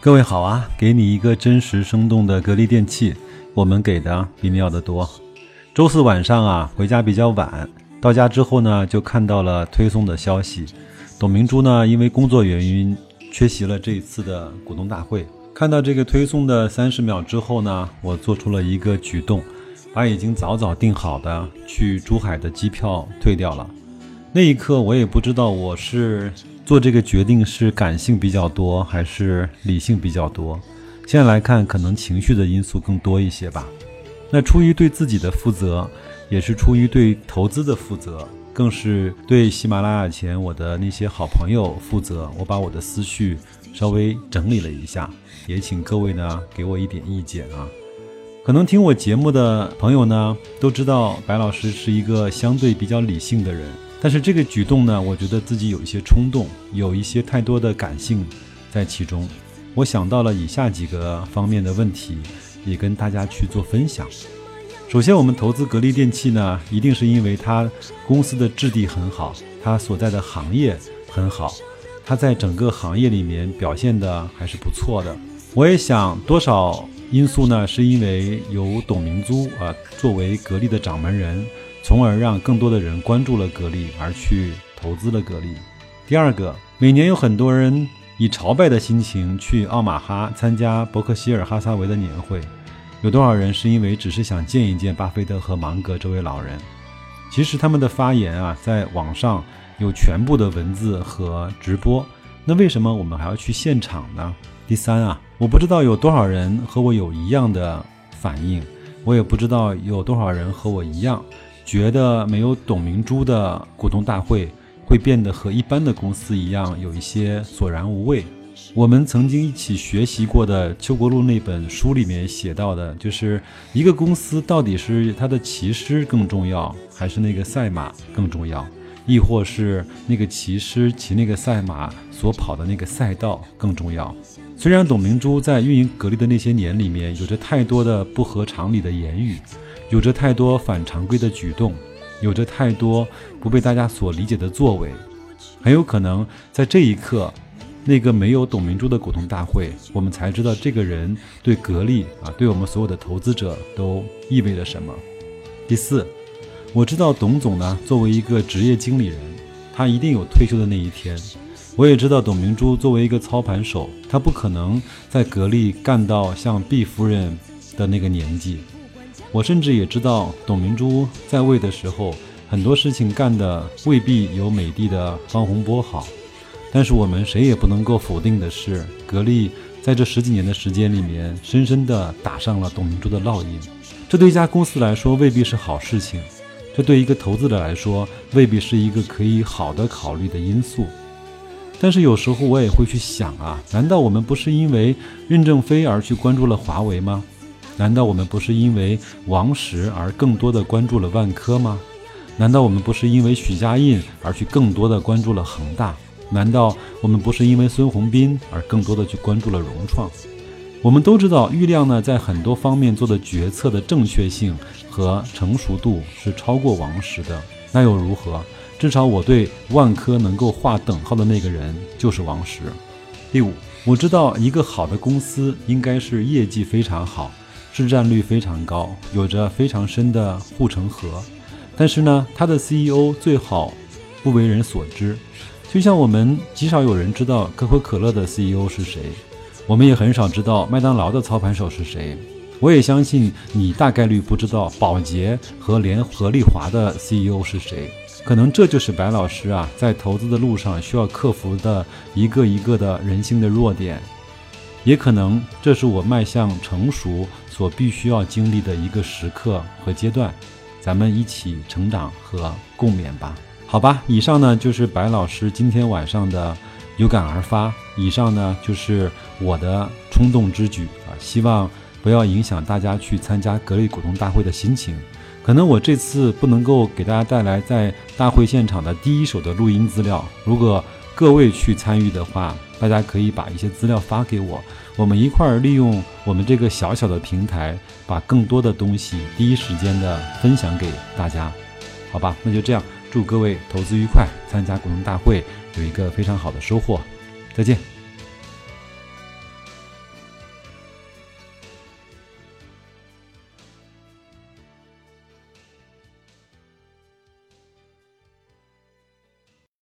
各位好啊，给你一个真实生动的格力电器，我们给的比你要的多。周四晚上啊，回家比较晚，到家之后呢，就看到了推送的消息。董明珠呢，因为工作原因缺席了这一次的股东大会。看到这个推送的三十秒之后呢，我做出了一个举动，把已经早早订好的去珠海的机票退掉了。那一刻，我也不知道我是。做这个决定是感性比较多还是理性比较多？现在来看，可能情绪的因素更多一些吧。那出于对自己的负责，也是出于对投资的负责，更是对喜马拉雅前我的那些好朋友负责。我把我的思绪稍微整理了一下，也请各位呢给我一点意见啊。可能听我节目的朋友呢都知道，白老师是一个相对比较理性的人。但是这个举动呢，我觉得自己有一些冲动，有一些太多的感性在其中。我想到了以下几个方面的问题，也跟大家去做分享。首先，我们投资格力电器呢，一定是因为它公司的质地很好，它所在的行业很好，它在整个行业里面表现的还是不错的。我也想多少因素呢，是因为有董明珠啊作为格力的掌门人。从而让更多的人关注了格力，而去投资了格力。第二个，每年有很多人以朝拜的心情去奥马哈参加伯克希尔哈撒韦的年会，有多少人是因为只是想见一见巴菲特和芒格这位老人？其实他们的发言啊，在网上有全部的文字和直播，那为什么我们还要去现场呢？第三啊，我不知道有多少人和我有一样的反应，我也不知道有多少人和我一样。觉得没有董明珠的股东大会会变得和一般的公司一样有一些索然无味。我们曾经一起学习过的邱国禄那本书里面写到的，就是一个公司到底是它的骑师更重要，还是那个赛马更重要，亦或是那个骑师骑那个赛马所跑的那个赛道更重要？虽然董明珠在运营格力的那些年里面有着太多的不合常理的言语。有着太多反常规的举动，有着太多不被大家所理解的作为，很有可能在这一刻，那个没有董明珠的股东大会，我们才知道这个人对格力啊，对我们所有的投资者都意味着什么。第四，我知道董总呢，作为一个职业经理人，他一定有退休的那一天。我也知道董明珠作为一个操盘手，他不可能在格力干到像毕夫人的那个年纪。我甚至也知道，董明珠在位的时候，很多事情干的未必有美的的方洪波好。但是我们谁也不能够否定的是，格力在这十几年的时间里面，深深地打上了董明珠的烙印。这对一家公司来说未必是好事情，这对一个投资者来说未必是一个可以好的考虑的因素。但是有时候我也会去想啊，难道我们不是因为任正非而去关注了华为吗？难道我们不是因为王石而更多的关注了万科吗？难道我们不是因为许家印而去更多的关注了恒大？难道我们不是因为孙宏斌而更多的去关注了融创？我们都知道，郁亮呢在很多方面做的决策的正确性和成熟度是超过王石的。那又如何？至少我对万科能够划等号的那个人就是王石。第五，我知道一个好的公司应该是业绩非常好。市占率非常高，有着非常深的护城河，但是呢，它的 CEO 最好不为人所知。就像我们极少有人知道可口可乐的 CEO 是谁，我们也很少知道麦当劳的操盘手是谁。我也相信你大概率不知道宝洁和联合利华的 CEO 是谁。可能这就是白老师啊，在投资的路上需要克服的一个一个的人性的弱点。也可能这是我迈向成熟所必须要经历的一个时刻和阶段，咱们一起成长和共勉吧。好吧，以上呢就是白老师今天晚上的有感而发，以上呢就是我的冲动之举啊，希望不要影响大家去参加格力股东大会的心情。可能我这次不能够给大家带来在大会现场的第一手的录音资料，如果各位去参与的话。大家可以把一些资料发给我，我们一块儿利用我们这个小小的平台，把更多的东西第一时间的分享给大家，好吧？那就这样，祝各位投资愉快，参加股东大会有一个非常好的收获，再见。